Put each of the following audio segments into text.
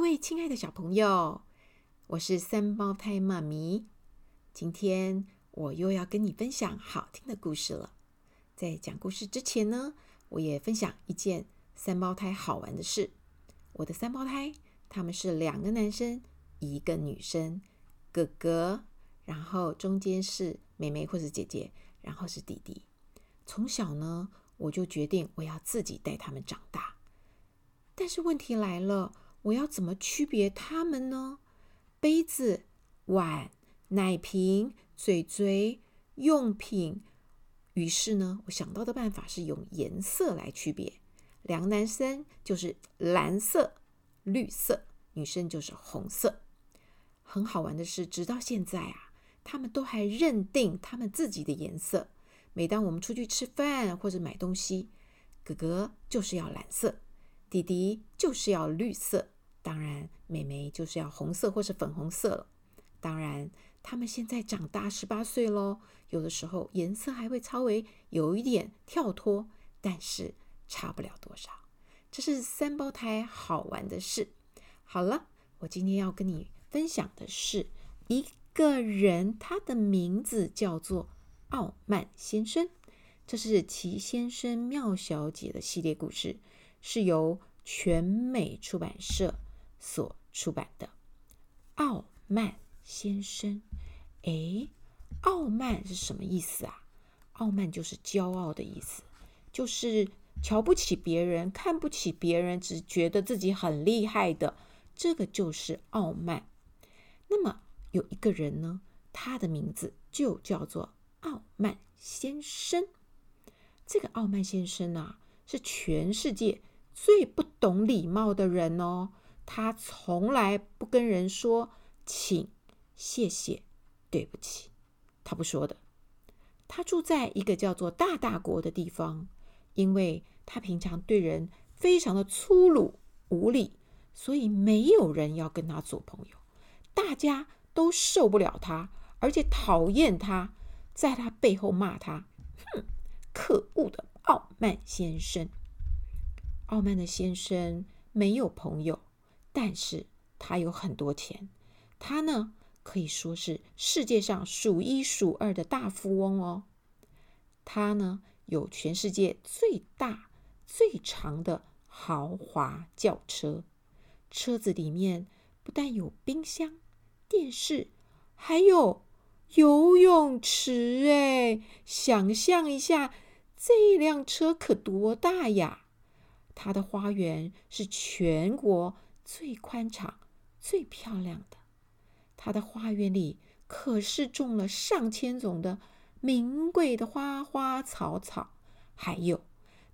各位亲爱的小朋友，我是三胞胎妈咪。今天我又要跟你分享好听的故事了。在讲故事之前呢，我也分享一件三胞胎好玩的事。我的三胞胎，他们是两个男生，一个女生，哥哥，然后中间是妹妹或者姐姐，然后是弟弟。从小呢，我就决定我要自己带他们长大。但是问题来了。我要怎么区别它们呢？杯子、碗、奶瓶、嘴嘴、用品。于是呢，我想到的办法是用颜色来区别。两个男生就是蓝色、绿色，女生就是红色。很好玩的是，直到现在啊，他们都还认定他们自己的颜色。每当我们出去吃饭或者买东西，哥哥就是要蓝色。弟弟就是要绿色，当然妹妹就是要红色或是粉红色了。当然，他们现在长大十八岁咯，有的时候颜色还会稍微有一点跳脱，但是差不了多少。这是三胞胎好玩的事。好了，我今天要跟你分享的是一个人，他的名字叫做傲慢先生。这是奇先生妙小姐的系列故事。是由全美出版社所出版的《傲慢先生》。诶，傲慢是什么意思啊？傲慢就是骄傲的意思，就是瞧不起别人、看不起别人，只觉得自己很厉害的，这个就是傲慢。那么有一个人呢，他的名字就叫做傲慢先生。这个傲慢先生啊，是全世界。最不懂礼貌的人哦，他从来不跟人说请、谢谢、对不起，他不说的。他住在一个叫做大大国的地方，因为他平常对人非常的粗鲁无礼，所以没有人要跟他做朋友。大家都受不了他，而且讨厌他，在他背后骂他：“哼，可恶的傲慢先生。”傲慢的先生没有朋友，但是他有很多钱。他呢，可以说是世界上数一数二的大富翁哦。他呢，有全世界最大最长的豪华轿车，车子里面不但有冰箱、电视，还有游泳池。哎，想象一下，这辆车可多大呀！他的花园是全国最宽敞、最漂亮的。他的花园里可是种了上千种的名贵的花花草草，还有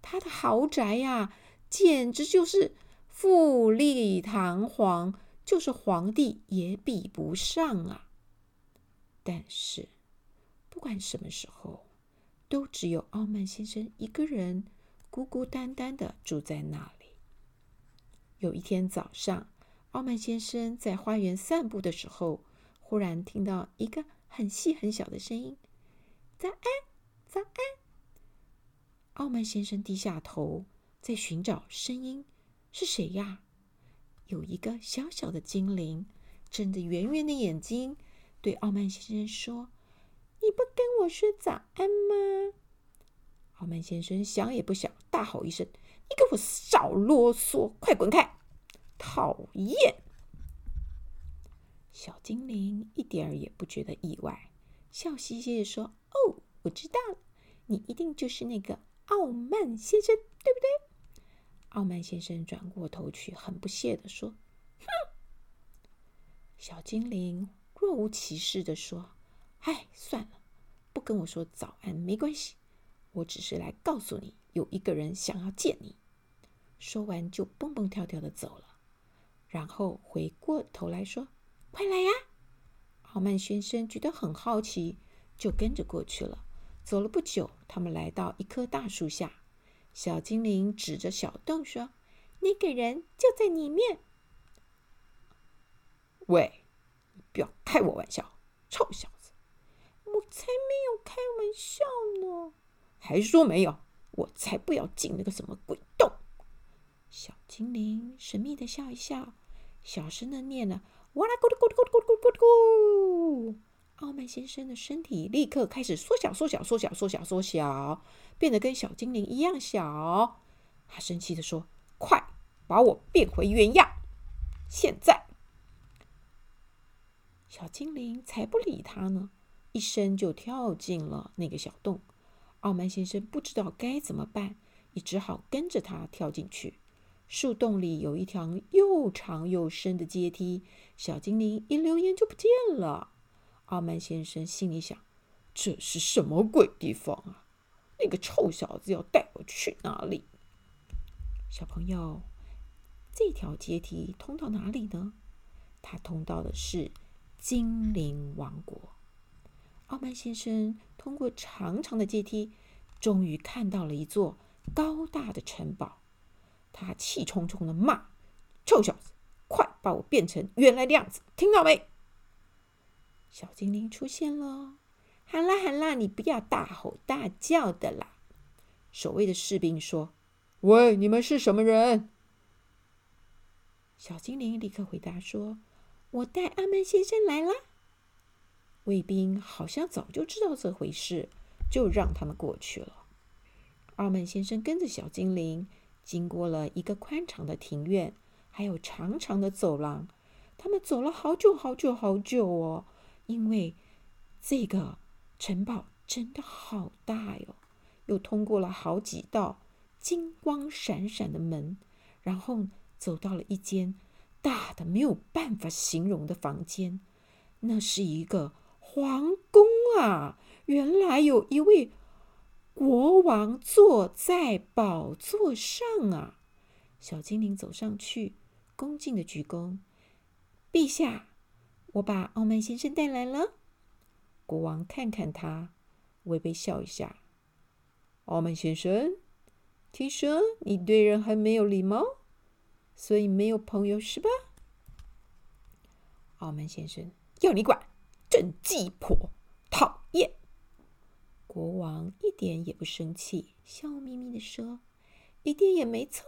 他的豪宅呀，简直就是富丽堂皇，就是皇帝也比不上啊。但是，不管什么时候，都只有傲慢先生一个人。孤孤单单的住在那里。有一天早上，傲慢先生在花园散步的时候，忽然听到一个很细很小的声音：“早安，早安。”傲慢先生低下头，在寻找声音，是谁呀？有一个小小的精灵，睁着圆圆的眼睛，对傲慢先生说：“你不跟我说早安吗？”傲慢先生想也不想，大吼一声：“你给我少啰嗦，快滚开！讨厌！”小精灵一点儿也不觉得意外，笑嘻嘻地说：“哦，我知道了，你一定就是那个傲慢先生，对不对？”傲慢先生转过头去，很不屑地说：“哼！”小精灵若无其事地说：“哎，算了，不跟我说早安没关系。”我只是来告诉你，有一个人想要见你。说完就蹦蹦跳跳的走了，然后回过头来说：“快来呀！”傲慢先生觉得很好奇，就跟着过去了。走了不久，他们来到一棵大树下。小精灵指着小洞说：“那个人就在里面。”喂，你不要开我玩笑，臭小子！我才没有开玩笑呢。还说没有，我才不要进那个什么鬼洞！小精灵神秘的笑一笑，小声的念了：“哇啦咕噜咕噜咕噜咕噜咕噜咕噜。”傲慢先生的身体立刻开始缩小、缩小、缩小、缩小、缩小，变得跟小精灵一样小。他生气的说：“快把我变回原样！现在！”小精灵才不理他呢，一声就跳进了那个小洞。傲慢先生不知道该怎么办，也只好跟着他跳进去。树洞里有一条又长又深的阶梯，小精灵一溜烟就不见了。傲慢先生心里想：“这是什么鬼地方啊？那个臭小子要带我去哪里？”小朋友，这条阶梯通到哪里呢？它通到的是精灵王国。傲慢先生通过长长的阶梯，终于看到了一座高大的城堡。他气冲冲地骂：“臭小子，快把我变成原来的样子，听到没？”小精灵出现了，喊啦喊啦，你不要大吼大叫的啦。守卫的士兵说：“喂，你们是什么人？”小精灵立刻回答说：“我带傲慢先生来了。”卫兵好像早就知道这回事，就让他们过去了。傲慢先生跟着小精灵，经过了一个宽敞的庭院，还有长长的走廊。他们走了好久好久好久哦。因为这个城堡真的好大哟，又通过了好几道金光闪闪的门，然后走到了一间大的没有办法形容的房间。那是一个皇宫啊！原来有一位国王坐在宝座上啊！小精灵走上去，恭敬的鞠躬：“陛下。”我把傲慢先生带来了。国王看看他，微微笑一下。傲慢先生，听说你对人很没有礼貌，所以没有朋友是吧？傲慢先生，要你管，真鸡婆，讨厌！国王一点也不生气，笑眯眯地说：“一点也没错，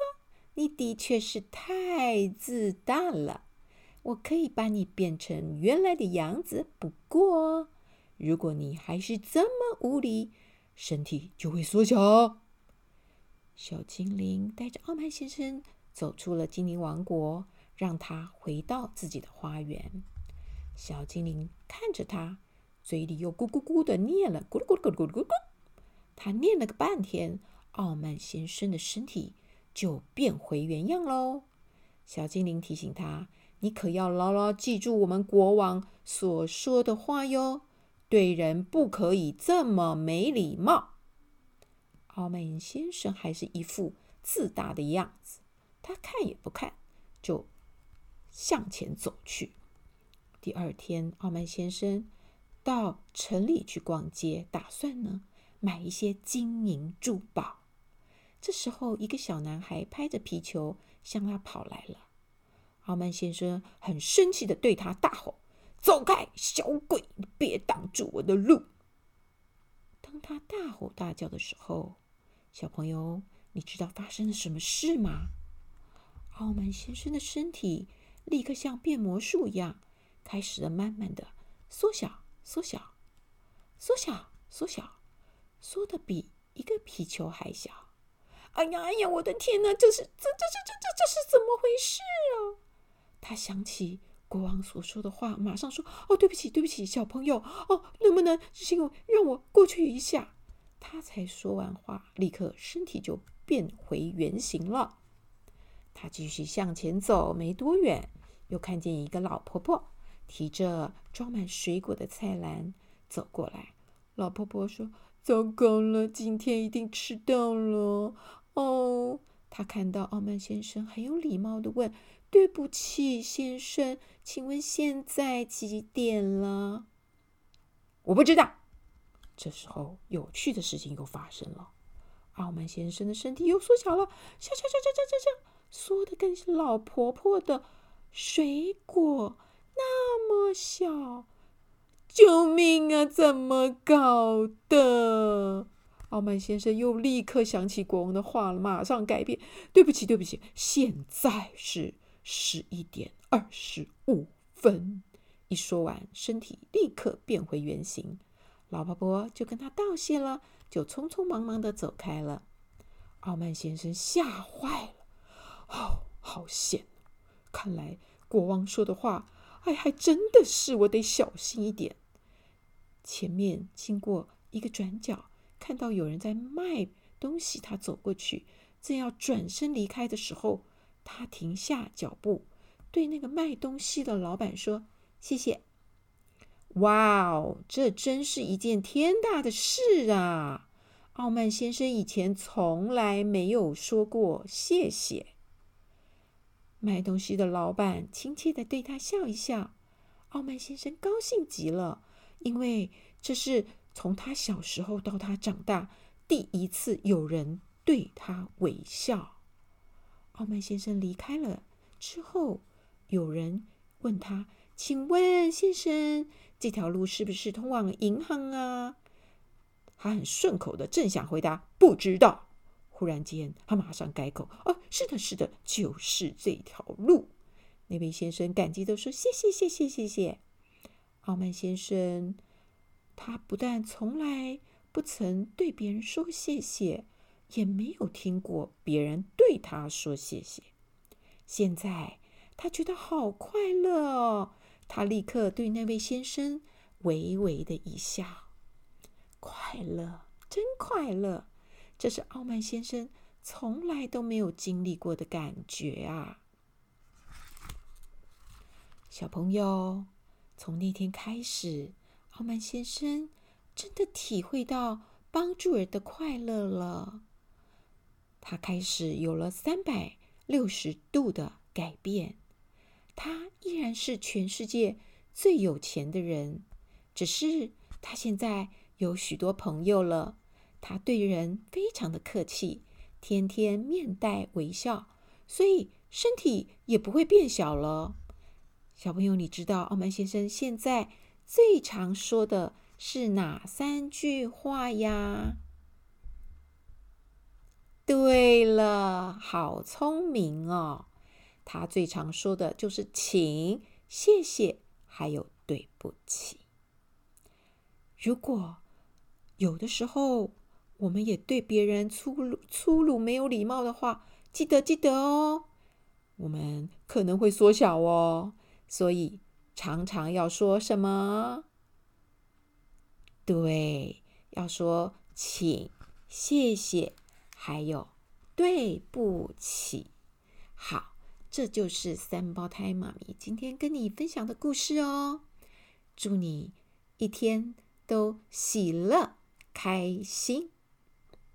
你的确是太自大了。”我可以把你变成原来的样子，不过如果你还是这么无礼，身体就会缩小。小精灵带着傲慢先生走出了精灵王国，让他回到自己的花园。小精灵看着他，嘴里又咕咕咕的念了咕噜咕噜咕噜咕噜咕。他念了个半天，傲慢先生的身体就变回原样喽。小精灵提醒他。你可要牢牢记住我们国王所说的话哟，对人不可以这么没礼貌。傲慢先生还是一副自大的样子，他看也不看，就向前走去。第二天，傲慢先生到城里去逛街，打算呢买一些金银珠宝。这时候，一个小男孩拍着皮球向他跑来了。傲慢先生很生气的对他大吼：“走开，小鬼！你别挡住我的路！”当他大吼大叫的时候，小朋友，你知道发生了什么事吗？傲慢先生的身体立刻像变魔术一样，开始了慢慢的缩小、缩小、缩小、缩小，缩的比一个皮球还小。哎呀，哎呀，我的天哪！这是这这这这这这是怎么回事啊？他想起国王所说的话，马上说：“哦，对不起，对不起，小朋友，哦，能不能请我让我过去一下？”他才说完话，立刻身体就变回原形了。他继续向前走，没多远，又看见一个老婆婆提着装满水果的菜篮走过来。老婆婆说：“糟糕了，今天一定迟到了。”哦，他看到傲慢先生很有礼貌地问。对不起，先生，请问现在几点了？我不知道。这时候，有趣的事情又发生了。傲慢先生的身体又缩小了，小小小小小小小，缩的跟老婆婆的水果那么小。救命啊！怎么搞的？傲慢先生又立刻想起国王的话了，马上改变。对不起，对不起，现在是。十一点二十五分。”一说完，身体立刻变回原形。老婆婆就跟他道谢了，就匆匆忙忙的走开了。傲慢先生吓坏了，哦，好险！看来国王说的话，哎，还真的是，我得小心一点。前面经过一个转角，看到有人在卖东西，他走过去，正要转身离开的时候，他停下脚步，对那个卖东西的老板说：“谢谢。”哇哦，这真是一件天大的事啊！傲慢先生以前从来没有说过谢谢。卖东西的老板亲切的对他笑一笑，傲慢先生高兴极了，因为这是从他小时候到他长大第一次有人对他微笑。傲慢先生离开了之后，有人问他：“请问先生，这条路是不是通往银行啊？”他很顺口的正想回答“不知道”，忽然间他马上改口：“哦，是的，是的，就是这条路。”那位先生感激的说：“谢谢，谢谢，谢谢。”傲慢先生，他不但从来不曾对别人说谢谢，也没有听过别人对他说谢谢。现在他觉得好快乐哦，他立刻对那位先生微微的一笑。快乐，真快乐！这是傲慢先生从来都没有经历过的感觉啊！小朋友，从那天开始，傲慢先生真的体会到帮助人的快乐了。他开始有了三百六十度的改变。他依然是全世界最有钱的人，只是他现在。有许多朋友了，他对人非常的客气，天天面带微笑，所以身体也不会变小了。小朋友，你知道傲慢先生现在最常说的是哪三句话呀？对了，好聪明哦！他最常说的就是请、谢谢，还有对不起。如果有的时候，我们也对别人粗鲁、粗鲁、没有礼貌的话，记得记得哦。我们可能会缩小哦，所以常常要说什么？对，要说请、谢谢，还有对不起。好，这就是三胞胎妈咪今天跟你分享的故事哦。祝你一天都喜乐。开心。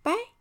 Bye.